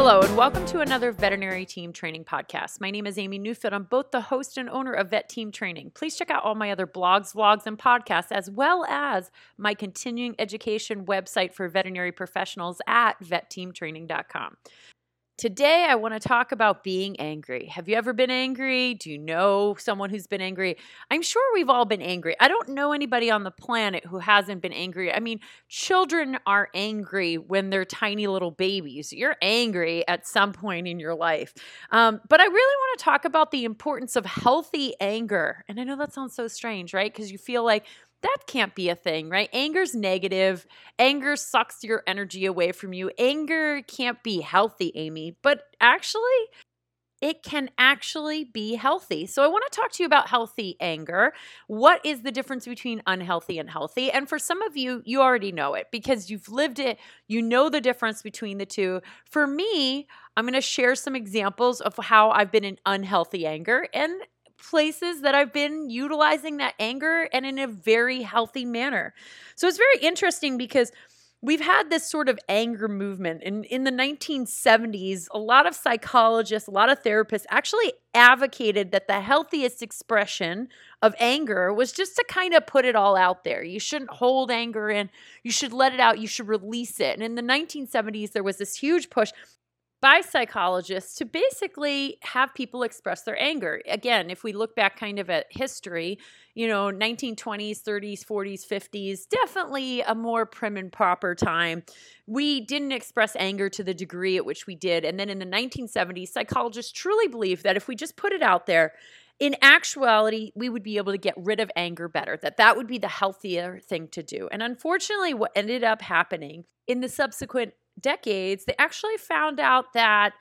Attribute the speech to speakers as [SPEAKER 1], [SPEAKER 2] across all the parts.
[SPEAKER 1] Hello, and welcome to another veterinary team training podcast. My name is Amy Newfield. I'm both the host and owner of Vet Team Training. Please check out all my other blogs, vlogs, and podcasts, as well as my continuing education website for veterinary professionals at vetteamtraining.com. Today, I want to talk about being angry. Have you ever been angry? Do you know someone who's been angry? I'm sure we've all been angry. I don't know anybody on the planet who hasn't been angry. I mean, children are angry when they're tiny little babies. You're angry at some point in your life. Um, but I really want to talk about the importance of healthy anger. And I know that sounds so strange, right? Because you feel like, that can't be a thing, right? Anger's negative. Anger sucks your energy away from you. Anger can't be healthy, Amy, but actually, it can actually be healthy. So, I want to talk to you about healthy anger. What is the difference between unhealthy and healthy? And for some of you, you already know it because you've lived it. You know the difference between the two. For me, I'm going to share some examples of how I've been in unhealthy anger and places that I've been utilizing that anger and in a very healthy manner. So it's very interesting because we've had this sort of anger movement. And in the 1970s, a lot of psychologists, a lot of therapists actually advocated that the healthiest expression of anger was just to kind of put it all out there. You shouldn't hold anger in, you should let it out, you should release it. And in the 1970s, there was this huge push by psychologists to basically have people express their anger. Again, if we look back kind of at history, you know, 1920s, 30s, 40s, 50s, definitely a more prim and proper time. We didn't express anger to the degree at which we did. And then in the 1970s, psychologists truly believed that if we just put it out there, in actuality we would be able to get rid of anger better that that would be the healthier thing to do and unfortunately what ended up happening in the subsequent decades, they actually found out that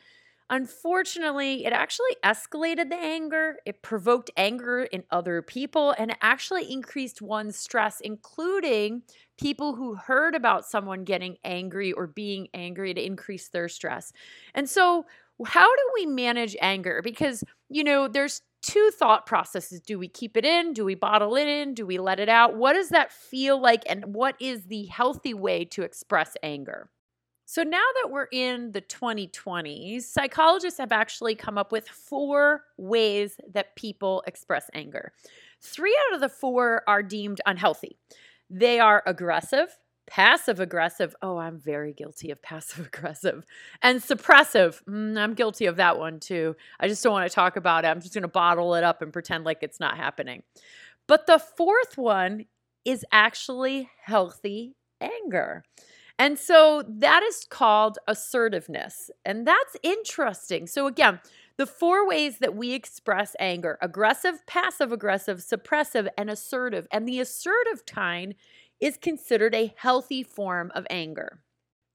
[SPEAKER 1] unfortunately it actually escalated the anger. It provoked anger in other people and it actually increased one's stress, including people who heard about someone getting angry or being angry to increase their stress. And so, how do we manage anger? Because, you know, there's two thought processes. Do we keep it in? Do we bottle it in? Do we let it out? What does that feel like? And what is the healthy way to express anger? So now that we're in the 2020s, psychologists have actually come up with four ways that people express anger. Three out of the four are deemed unhealthy. They are aggressive, passive aggressive. Oh, I'm very guilty of passive aggressive. And suppressive. Mm, I'm guilty of that one too. I just don't want to talk about it. I'm just going to bottle it up and pretend like it's not happening. But the fourth one is actually healthy anger. And so that is called assertiveness. And that's interesting. So, again, the four ways that we express anger aggressive, passive aggressive, suppressive, and assertive. And the assertive kind is considered a healthy form of anger.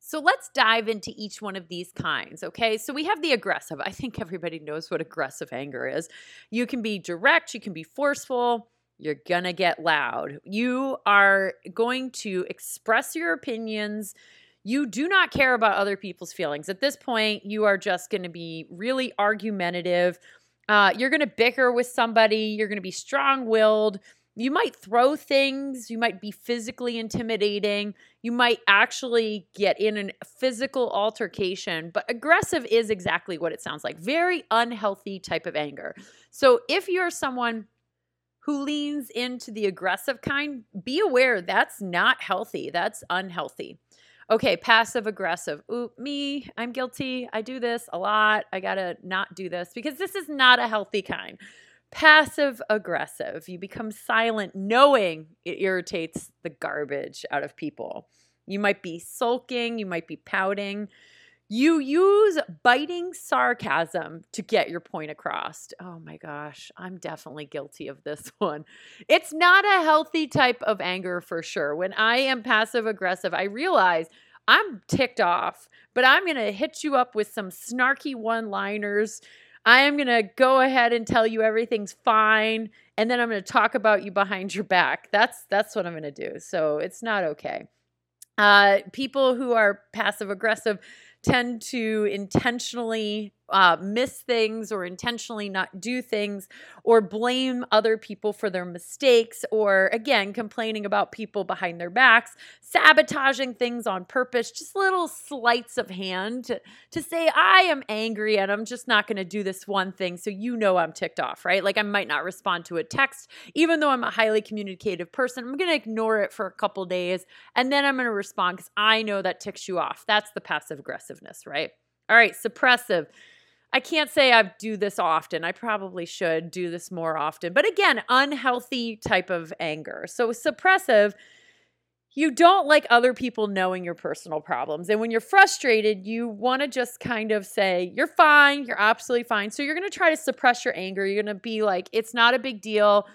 [SPEAKER 1] So let's dive into each one of these kinds, okay? So we have the aggressive. I think everybody knows what aggressive anger is. You can be direct, you can be forceful, you're going to get loud. You are going to express your opinions. You do not care about other people's feelings. At this point, you are just going to be really argumentative. Uh, you're going to bicker with somebody. You're going to be strong willed. You might throw things. You might be physically intimidating. You might actually get in a physical altercation. But aggressive is exactly what it sounds like very unhealthy type of anger. So if you're someone who leans into the aggressive kind, be aware that's not healthy. That's unhealthy. Okay, passive aggressive. Ooh, me, I'm guilty. I do this a lot. I got to not do this because this is not a healthy kind. Passive aggressive. You become silent knowing it irritates the garbage out of people. You might be sulking, you might be pouting. You use biting sarcasm to get your point across. Oh my gosh, I'm definitely guilty of this one. It's not a healthy type of anger for sure. When I am passive aggressive, I realize I'm ticked off, but I'm going to hit you up with some snarky one liners. I am going to go ahead and tell you everything's fine and then I'm going to talk about you behind your back. That's that's what I'm going to do. So it's not okay. Uh, people who are passive aggressive tend to intentionally uh, miss things or intentionally not do things or blame other people for their mistakes or again complaining about people behind their backs sabotaging things on purpose just little sleights of hand to, to say i am angry and i'm just not going to do this one thing so you know i'm ticked off right? Like i might not respond to a text even though i'm a highly communicative person i'm going to ignore it for a couple days and then i'm going to respond because i know that ticks you off. That's the passive aggressiveness right all right suppressive I can't say I do this often. I probably should do this more often. But again, unhealthy type of anger. So suppressive, you don't like other people knowing your personal problems. And when you're frustrated, you want to just kind of say, you're fine, you're absolutely fine. So you're going to try to suppress your anger. You're going to be like, it's not a big deal.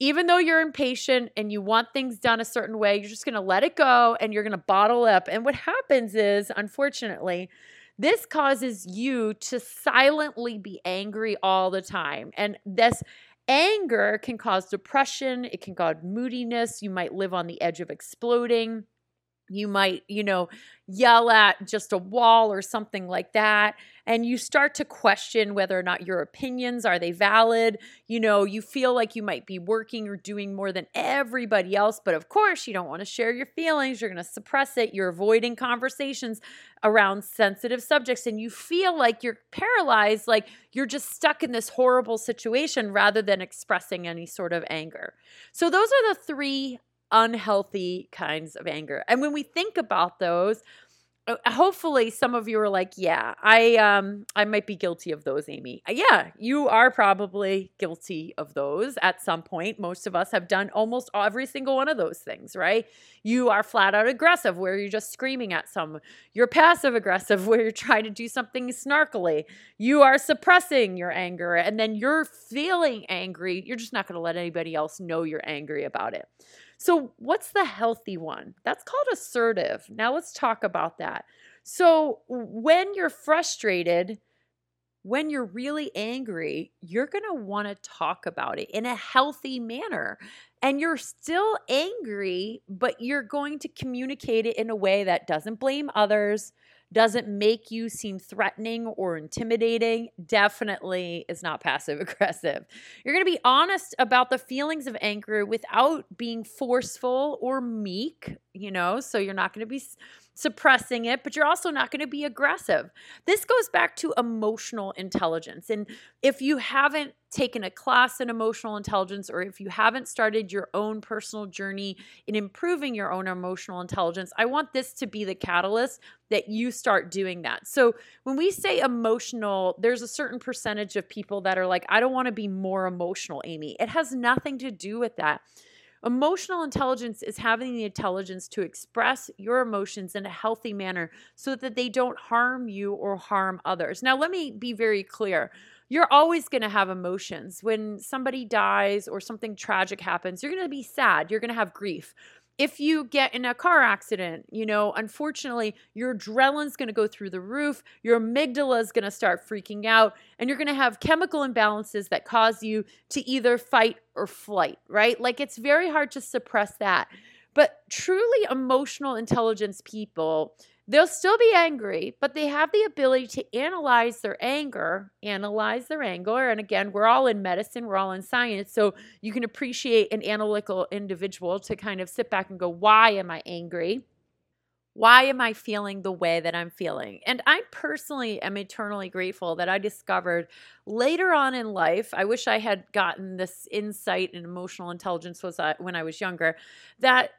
[SPEAKER 1] Even though you're impatient and you want things done a certain way, you're just going to let it go and you're going to bottle up. And what happens is, unfortunately, this causes you to silently be angry all the time. And this anger can cause depression, it can cause moodiness. You might live on the edge of exploding. You might, you know, yell at just a wall or something like that and you start to question whether or not your opinions are they valid? You know you feel like you might be working or doing more than everybody else but of course you don't want to share your feelings you're going to suppress it you're avoiding conversations around sensitive subjects and you feel like you're paralyzed like you're just stuck in this horrible situation rather than expressing any sort of anger. So those are the three unhealthy kinds of anger. And when we think about those, uh, hopefully some of you are like yeah i um i might be guilty of those amy. Uh, yeah you are probably guilty of those at some point. Most of us have done almost every single one of those things right? You are flat out aggressive where you're just screaming at someone you're passive aggressive where you're trying to do something snarkily. You are suppressing your anger and then you're feeling angry. You're just not going to let anybody else know you're angry about it so, what's the healthy one? That's called assertive. Now, let's talk about that. So, when you're frustrated, when you're really angry, you're going to want to talk about it in a healthy manner. And you're still angry, but you're going to communicate it in a way that doesn't blame others, doesn't make you seem threatening or intimidating, definitely is not passive aggressive. You're going to be honest about the feelings of anger without being forceful or meek, you know, so you're not going to be suppressing it, but you're also not going to be aggressive. This goes back to emotional intelligence. And if you haven't taken a class in emotional intelligence or if you haven't started your own personal journey in improving your own emotional intelligence, I want this to be the catalyst that you start doing that. So, when we say emotional, there's a certain percentage of people that are like, I don't want to be more emotional, Amy. It has nothing to do with that. Emotional intelligence is having the intelligence to express your emotions in a healthy manner so that they don't harm you or harm others. Now, let me be very clear. You're always going to have emotions. When somebody dies or something tragic happens, you're going to be sad. You're going to have grief if you get in a car accident, you know, unfortunately, your adrenaline's going to go through the roof, your amygdala is going to start freaking out, and you're going to have chemical imbalances that cause you to either fight or flight, right? Like it's very hard to suppress that. But truly emotional intelligence people They'll still be angry, but they have the ability to analyze their anger, analyze their anger. And again, we're all in medicine, we're all in science. So you can appreciate an analytical individual to kind of sit back and go, why am I angry? Why am I feeling the way that I'm feeling? And I personally am eternally grateful that I discovered later on in life. I wish I had gotten this insight and emotional intelligence was uh, when I was younger that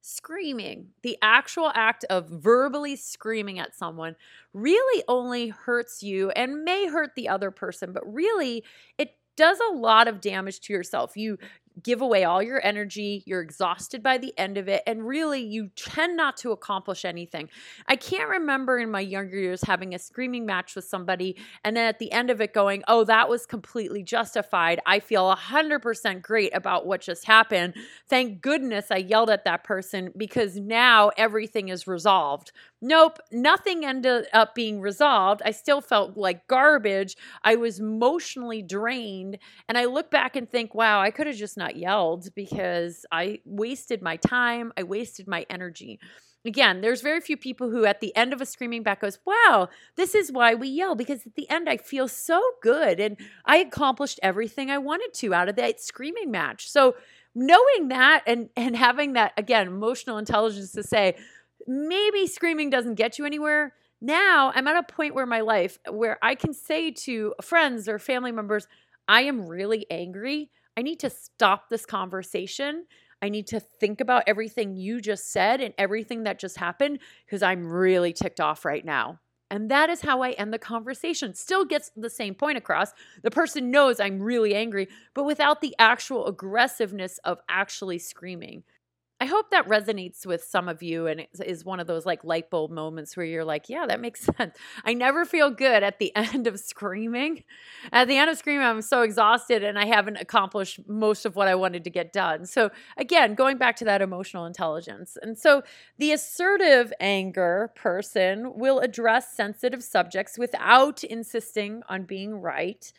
[SPEAKER 1] screaming, the actual act of verbally screaming at someone really only hurts you and may hurt the other person, but really it does a lot of damage to yourself. You give away all your energy, you're exhausted by the end of it, and really you tend not to accomplish anything. I can't remember in my younger years having a screaming match with somebody and then at the end of it going, oh, that was completely justified. I feel 100% great about what just happened. Thank goodness I yelled at that person because now everything is resolved. Nope, nothing ended up being resolved. I still felt like garbage. I was emotionally drained. And I look back and think, wow, I could have just not yelled because I wasted my time, I wasted my energy. again, there's very few people who at the end of a screaming back goes, Wow, this is why we yell. Because at the end, I feel so good and I accomplished everything I wanted to out of that screaming match. So knowing that and and having that again emotional intelligence to say maybe screaming doesn't get you anywhere now i'm at a point where my life where i can say to friends or family members i am really angry i need to stop this conversation i need to think about everything you just said and everything that just happened because i'm really ticked off right now and that is how I end the conversation. Still gets the same point across. The person knows I'm really angry, but without the actual aggressiveness of actually screaming. I hope that resonates with some of you and is one of those like light bulb moments where you're like, yeah, that makes sense. I never feel good at the end of screaming. At the end of screaming, I'm so exhausted and I haven't accomplished most of what I wanted to get done. So, again, going back to that emotional intelligence. And so, the assertive anger person will address sensitive subjects without insisting on being right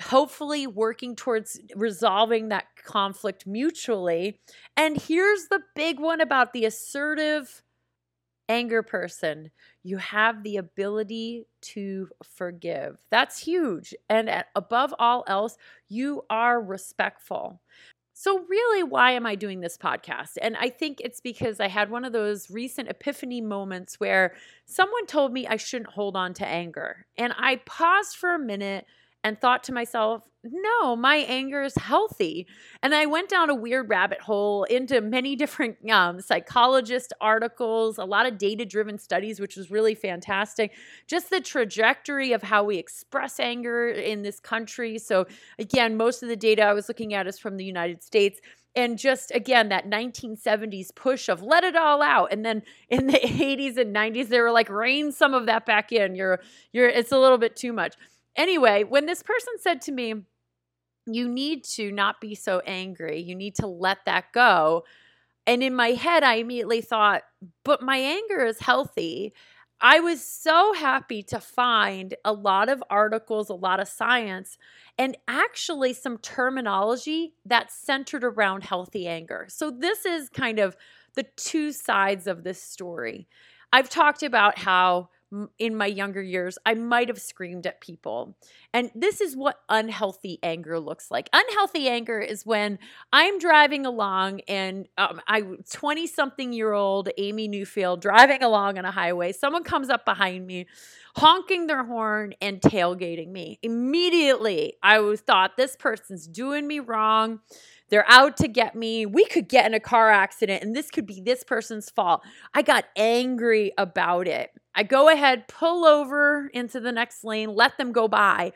[SPEAKER 1] hopefully working towards resolving that conflict mutually. And here's the big one about the assertive anger person you have the ability to forgive. That's huge. And above all else, you are respectful. So, really, why am I doing this podcast? And I think it's because I had one of those recent epiphany moments where someone told me I shouldn't hold on to anger. And I paused for a minute and thought to myself, no, my anger is healthy. And I went down a weird rabbit hole into many different um, psychologist articles, a lot of data driven studies, which was really fantastic. Just the trajectory of how we express anger in this country. So, again, most of the data I was looking at is from the United States and just again that 1970s push of let it all out and then in the 80s and 90s they were like rein some of that back in you're you're it's a little bit too much Anyway, when this person said to me, you need to not be so angry, you need to let that go. And in my head, I immediately thought, but my anger is healthy. I was so happy to find a lot of articles, a lot of science, and actually some terminology that's centered around healthy anger. So, this is kind of the two sides of this story. I've talked about how in my younger years, I might have screamed at people. And this is what unhealthy anger looks like. Unhealthy anger is when I'm driving along and um, I 20 something year old Amy Newfield driving along on a highway. Someone comes up behind me, honking their horn and tailgating me. Immediately, I was thought this person's doing me wrong. They're out to get me. We could get in a car accident and this could be this person's fault. I got angry about it. I go ahead, pull over into the next lane, let them go by.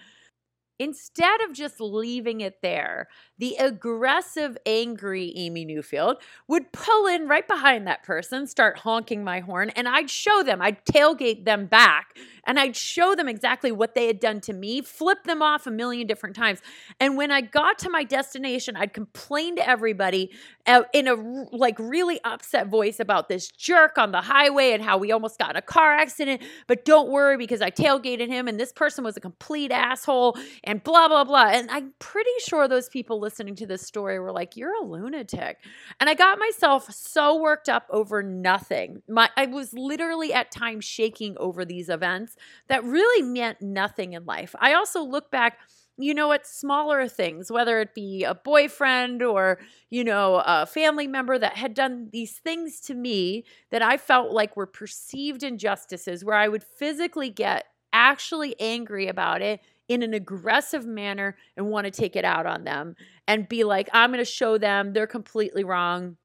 [SPEAKER 1] Instead of just leaving it there, the aggressive, angry Amy Newfield would pull in right behind that person, start honking my horn, and I'd show them, I'd tailgate them back, and I'd show them exactly what they had done to me, flip them off a million different times. And when I got to my destination, I'd complain to everybody uh, in a like really upset voice about this jerk on the highway and how we almost got in a car accident. But don't worry because I tailgated him, and this person was a complete asshole and blah, blah, blah. And I'm pretty sure those people listening to this story were like, You're a lunatic. And I got myself so worked up over nothing. My I was literally at times shaking over these events that really meant nothing in life. I also look back you know, at smaller things, whether it be a boyfriend or, you know, a family member that had done these things to me that I felt like were perceived injustices, where I would physically get actually angry about it in an aggressive manner and want to take it out on them and be like, I'm going to show them they're completely wrong.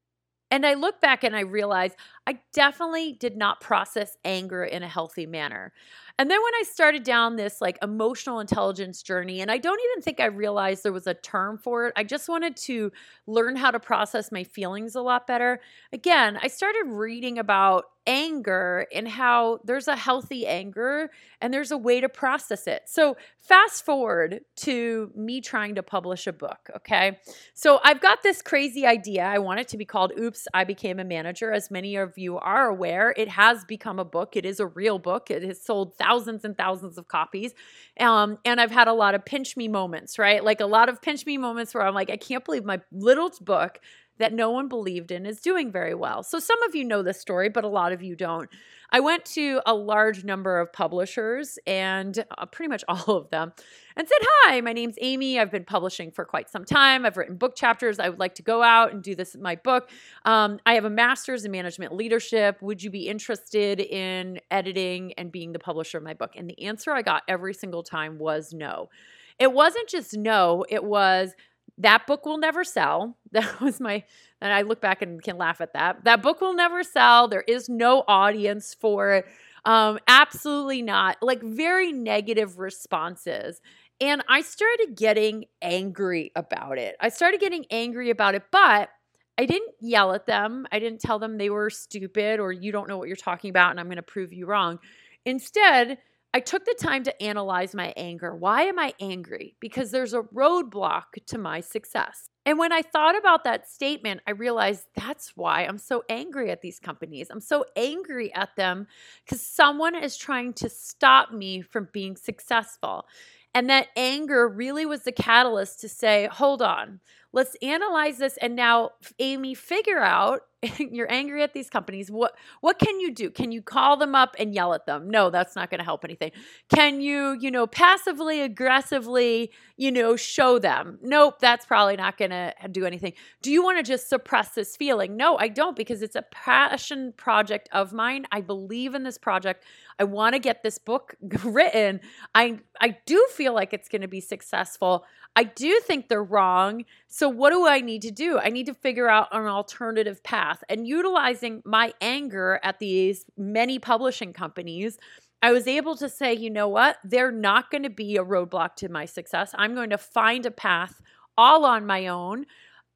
[SPEAKER 1] And I look back and I realize I definitely did not process anger in a healthy manner. And then when I started down this like emotional intelligence journey, and I don't even think I realized there was a term for it, I just wanted to learn how to process my feelings a lot better. Again, I started reading about anger and how there's a healthy anger and there's a way to process it. So, fast forward to me trying to publish a book, okay? So, I've got this crazy idea. I want it to be called Oops, I Became a Manager. As many of you are aware, it has become a book. It is a real book. It has sold thousands and thousands of copies. Um, and I've had a lot of pinch me moments, right? Like a lot of pinch me moments where I'm like, I can't believe my little book that no one believed in is doing very well. So some of you know this story, but a lot of you don't. I went to a large number of publishers and uh, pretty much all of them and said, Hi, my name's Amy. I've been publishing for quite some time. I've written book chapters. I would like to go out and do this in my book. Um, I have a master's in management leadership. Would you be interested in editing and being the publisher of my book? And the answer I got every single time was no. It wasn't just no, it was, that book will never sell. That was my, and I look back and can laugh at that. That book will never sell. There is no audience for it. Um, absolutely not. Like very negative responses. And I started getting angry about it. I started getting angry about it, but I didn't yell at them. I didn't tell them they were stupid or you don't know what you're talking about and I'm going to prove you wrong. Instead, I took the time to analyze my anger. Why am I angry? Because there's a roadblock to my success. And when I thought about that statement, I realized that's why I'm so angry at these companies. I'm so angry at them because someone is trying to stop me from being successful. And that anger really was the catalyst to say, hold on, let's analyze this. And now, Amy, figure out you're angry at these companies. What what can you do? Can you call them up and yell at them? No, that's not going to help anything. Can you, you know, passively aggressively, you know, show them? Nope, that's probably not going to do anything. Do you want to just suppress this feeling? No, I don't because it's a passion project of mine. I believe in this project. I want to get this book written. I I do feel like it's going to be successful. I do think they're wrong. So what do I need to do? I need to figure out an alternative path. And utilizing my anger at these many publishing companies, I was able to say, you know what? They're not going to be a roadblock to my success. I'm going to find a path all on my own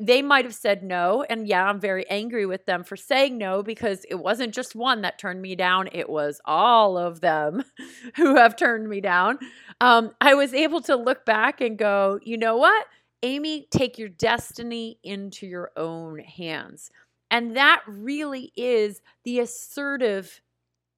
[SPEAKER 1] they might have said no. And yeah, I'm very angry with them for saying no because it wasn't just one that turned me down, it was all of them who have turned me down. Um, I was able to look back and go, you know what? Amy, take your destiny into your own hands. And that really is the assertive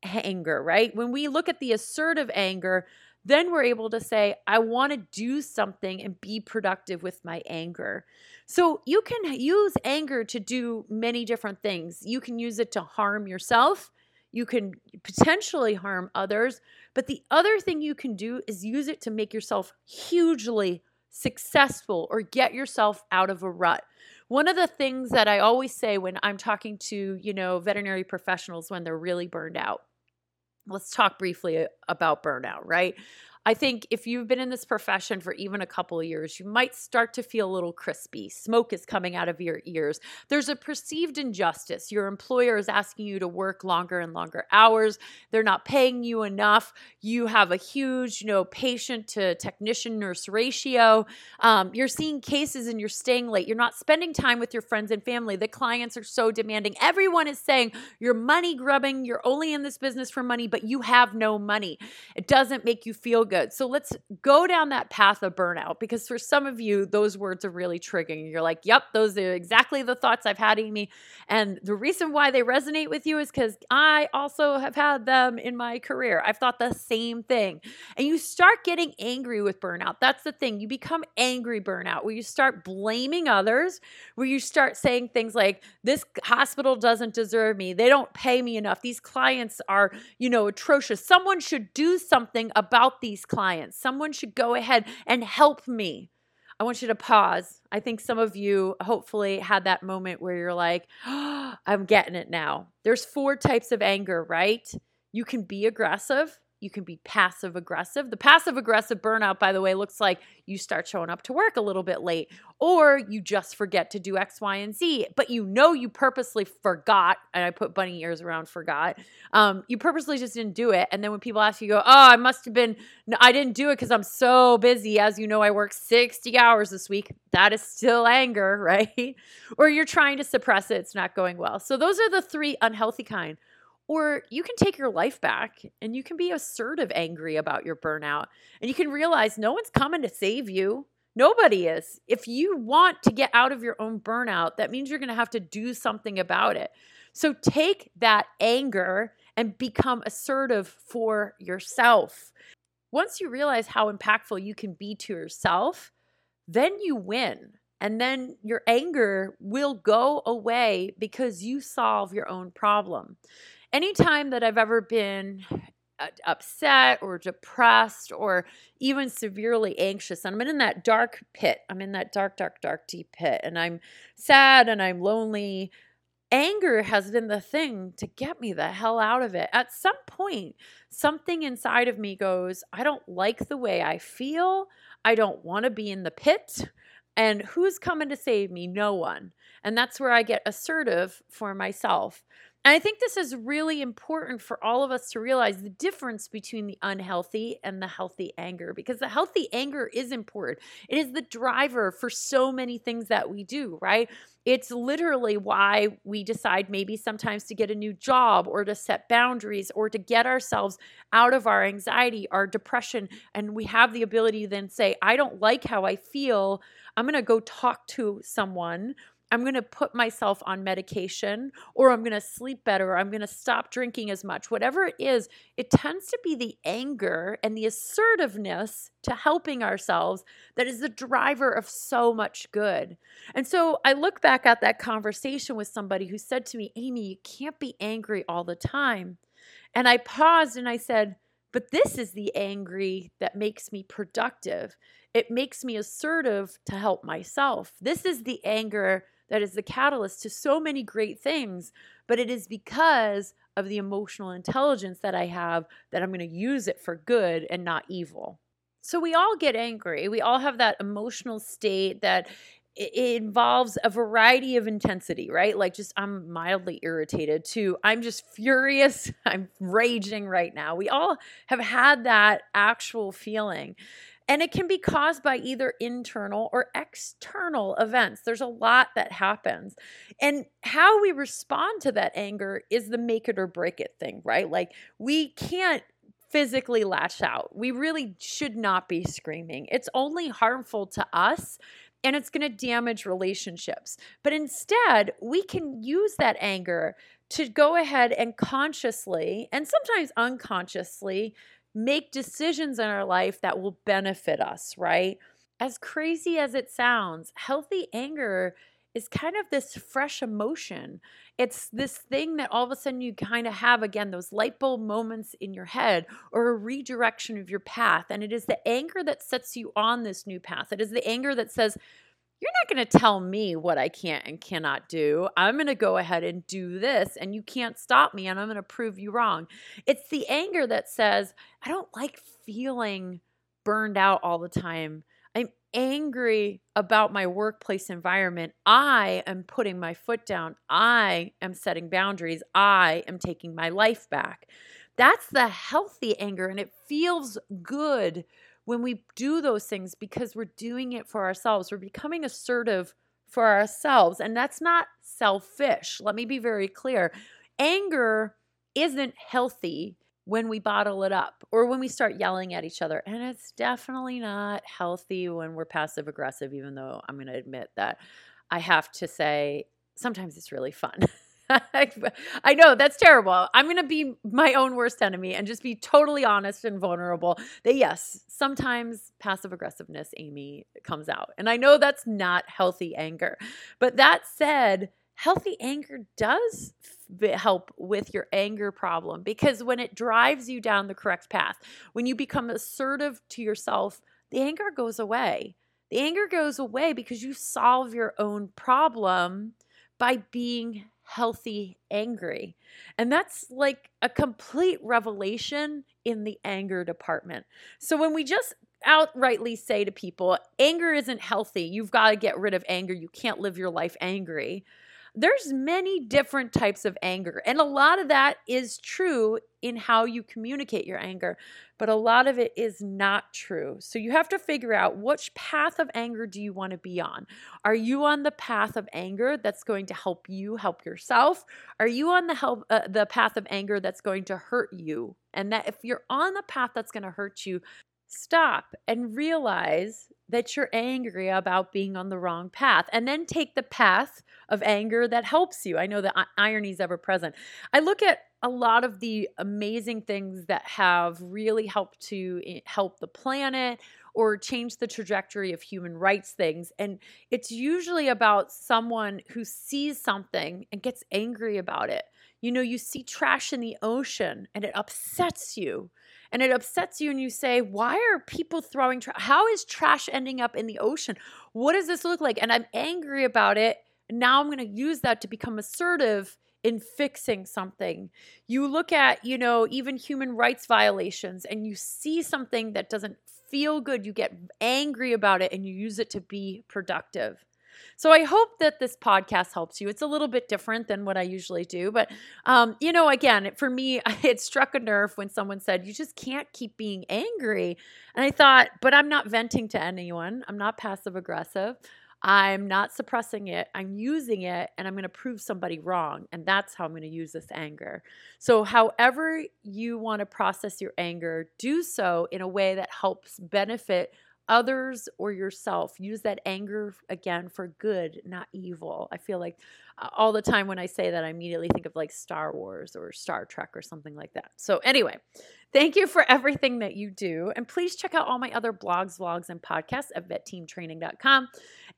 [SPEAKER 1] anger, right? When we look at the assertive anger, then we're able to say, I want to do something and be productive with my anger. So you can use anger to do many different things. You can use it to harm yourself, you can potentially harm others, but the other thing you can do is use it to make yourself hugely successful or get yourself out of a rut. One of the things that I always say when I'm talking to, you know, veterinary professionals when they're really burned out let's talk briefly uh, about burnout, right? I think if you've been in this profession for even a couple of years, you might start to feel a little crispy. Smoke is coming out of your ears. There's a perceived injustice. Your employer is asking you to work longer and longer hours. They're not paying you enough. You have a huge, you know, patient to technician nurse ratio. Um, you're seeing cases and you're staying late. You're not spending time with your friends and family. The clients are so demanding. Everyone is saying you're money grubbing. You're only in this business for money, but you have no money. It doesn't make you feel good. So let's go down that path of burnout because for some of you, those words are really triggering. You're like, yep, those are exactly the thoughts I've had, Amy. And the reason why they resonate with you is because I also have had them in my career. I've thought the same thing. And you start getting angry with burnout. That's the thing. You become angry burnout where you start blaming others, where you start saying things like, this hospital doesn't deserve me. They don't pay me enough. These clients are, you know, atrocious. Someone should do something about these these clients. Someone should go ahead and help me. I want you to pause. I think some of you hopefully had that moment where you're like, oh, I'm getting it now. There's four types of anger, right? You can be aggressive, you can be passive aggressive. The passive aggressive burnout, by the way, looks like you start showing up to work a little bit late, or you just forget to do X, Y, and Z, but you know you purposely forgot. And I put bunny ears around forgot. Um, you purposely just didn't do it. And then when people ask you, you go, oh, I must have been, no, I didn't do it because I'm so busy. As you know, I work 60 hours this week. That is still anger, right? or you're trying to suppress it, it's not going well. So those are the three unhealthy kind. Or you can take your life back and you can be assertive angry about your burnout. And you can realize no one's coming to save you. Nobody is. If you want to get out of your own burnout, that means you're going to have to do something about it. So take that anger and become assertive for yourself. Once you realize how impactful you can be to yourself, then you win And then your anger will go away because you solve your own problem. Anytime that I've ever been uh, upset or depressed or even severely anxious, and I'm in that dark pit, I'm in that dark, dark, dark, deep pit, and I'm sad and I'm lonely anger has been the thing to get me the hell out of it. At some point, something inside of me goes, I don't like the way I feel. I don't want to be in the pit. And who's coming to save me? No one. And that's where I get assertive for myself. And I think this is really important for all of us to realize the difference between the unhealthy and the healthy anger because the healthy anger is important. It is the driver for so many things that we do, right? It's literally why we decide maybe sometimes to get a new job or to set boundaries or to get ourselves out of our anxiety, our depression. And we have the ability to then say, I don't like how I feel. I'm going to go talk to someone I'm going to put myself on medication or I'm going to sleep better or I'm going to stop drinking as much. Whatever it is, it tends to be the anger and the assertiveness to helping ourselves that is the driver of so much good. And so I look back at that conversation with somebody who said to me, Amy, you can't be angry all the time. And I paused and I said, but this is the angry that makes me productive. It makes me assertive to help myself. This is the anger that is the catalyst to so many great things, but it is because of the emotional intelligence that I have that I'm going to use it for good and not evil. So we all get angry. We all have that emotional state that it involves a variety of intensity, right? Like just I'm mildly irritated to I'm just furious, I'm raging right now. We all have had that actual feeling. And it can be caused by either internal or external events. There's a lot that happens. And how we respond to that anger is the make it or break it thing, right? Like we can't physically lash out. We really should not be screaming. It's only harmful to us and it's going to damage relationships. But instead, we can use that anger to go ahead and consciously and sometimes unconsciously make decisions in our life that will benefit us, right? As crazy as it sounds, healthy anger is kind of this fresh emotion. It's this thing that all of a sudden you kind of have again, those light bulb moments in your head or a redirection of your path. And it is the anger that sets you on this new path. It is the anger that says, you're not going to tell me what I can't and cannot do. I'm going to go ahead and do this, and you can't stop me, and I'm going to prove you wrong. It's the anger that says, I don't like feeling burned out all the time. I'm angry about my workplace environment. I am putting my foot down. I am setting boundaries. I am taking my life back. That's the healthy anger, and it feels good when we do those things because we're doing it for ourselves. We're becoming assertive for ourselves. And that's not selfish. Let me be very clear. Anger isn't healthy when we bottle it up or when we start yelling at each other. And it's definitely not healthy when we're passive aggressive, even though I'm going to admit that I have to say sometimes it's really fun. I know that's terrible. I'm going to be my own worst enemy and just be totally honest and vulnerable. That yes, sometimes passive aggressiveness, Amy, comes out. And I know that's not healthy anger. But that said, healthy anger does help with your anger problem because when it drives you down the correct path, when you become assertive to yourself, the anger goes away. The anger goes away because you solve your own problem by being healthy angry. And that's like a complete revelation in the anger department. So when we just outrightly say to people, anger isn't healthy, you've got to get rid of anger, you can't live your life angry there's many different types of anger and a lot of that is true in how you communicate your anger but a lot of it is not true. So you have to figure out which path of anger do you want to be on? Are you on the path of anger that's going to help you help yourself? Are you on the help uh, the path of anger that's going to hurt you? And that if you're on the path that's going to hurt you stop and realize that you're angry about being on the wrong path and then take the path of anger that helps you. I know that irony is ever present. I look at a lot of the amazing things that have really helped to eh, help the planet or change the trajectory of human rights things. And it's usually about someone who sees something and gets angry about it. You know, you see trash in the ocean and it upsets you. And it upsets you, and you say, Why are people throwing trash? How is trash ending up in the ocean? What does this look like? And I'm angry about it. Now I'm going to use that to become assertive in fixing something. You look at, you know, even human rights violations and you see something that doesn't feel good, you get angry about it and you use it to be productive. So I hope that this podcast helps you. It's a little bit different than what I usually do, but um, you know, again, for me, it struck a nerve when someone said, "You just can't keep being angry," and I thought, but I'm not venting to anyone. I'm not passive aggressive. I'm not suppressing it. I'm using it and I'm going to prove somebody wrong. And that's how I'm going to use this anger. So, however you want to process your anger, do so in a way that helps benefit others or yourself. Use that anger again for good, not evil. I feel like uh, all the time when I say that, I immediately think of like Star Wars or Star Trek or something like that. So, anyway, thank you for everything that you do. And please check out all my other blogs, vlogs, and podcasts at vetteamtraining.com.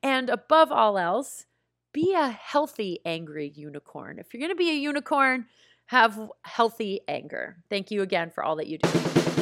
[SPEAKER 1] And above all else, be a healthy, angry unicorn. If you're going to be a unicorn, have healthy anger. Thank you again for all that you do.